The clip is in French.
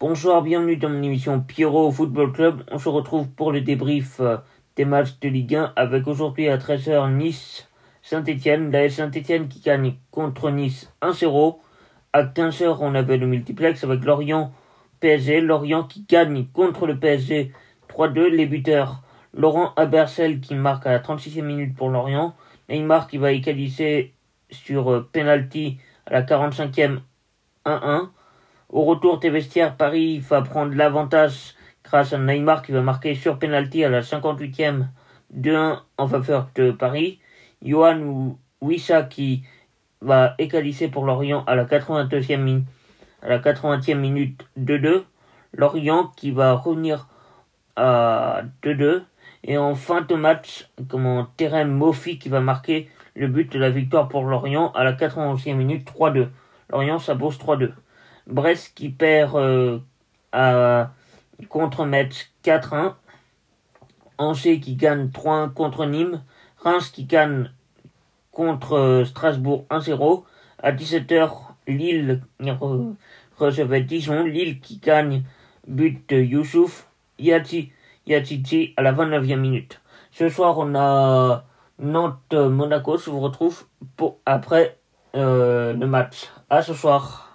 Bonsoir, bienvenue dans mon émission Pierrot Football Club. On se retrouve pour le débrief euh, des matchs de Ligue 1 avec aujourd'hui à 13h Nice Saint-Etienne. La Saint-Etienne qui gagne contre Nice 1-0. À 15h on avait le multiplex avec Lorient PSG. Lorient qui gagne contre le PSG 3-2. Les buteurs Laurent Abersel qui marque à la 36e minute pour Lorient. Neymar qui va égaliser sur euh, penalty à la 45e 1-1. Au retour des vestiaires, Paris va prendre l'avantage grâce à Neymar qui va marquer sur penalty à la 58e 2-1 en faveur de Paris. Johan Wissa qui va égaliser pour Lorient à la 82e minute à la 80e minute 2-2. Lorient qui va revenir à 2-2. Et en fin de match, comment Terem Mofi qui va marquer le but de la victoire pour Lorient à la 91e minute 3-2. Lorient s'impose 3-2. Brest qui perd euh, à, contre Metz 4-1. Angers qui gagne 3-1 contre Nîmes. Reims qui gagne contre euh, Strasbourg 1-0. À 17h, Lille recevait Dijon. Lille qui gagne but de Youssouf Yati, Yatiti à la 29e minute. Ce soir, on a Nantes-Monaco. Je vous retrouve après euh, le match. À ce soir.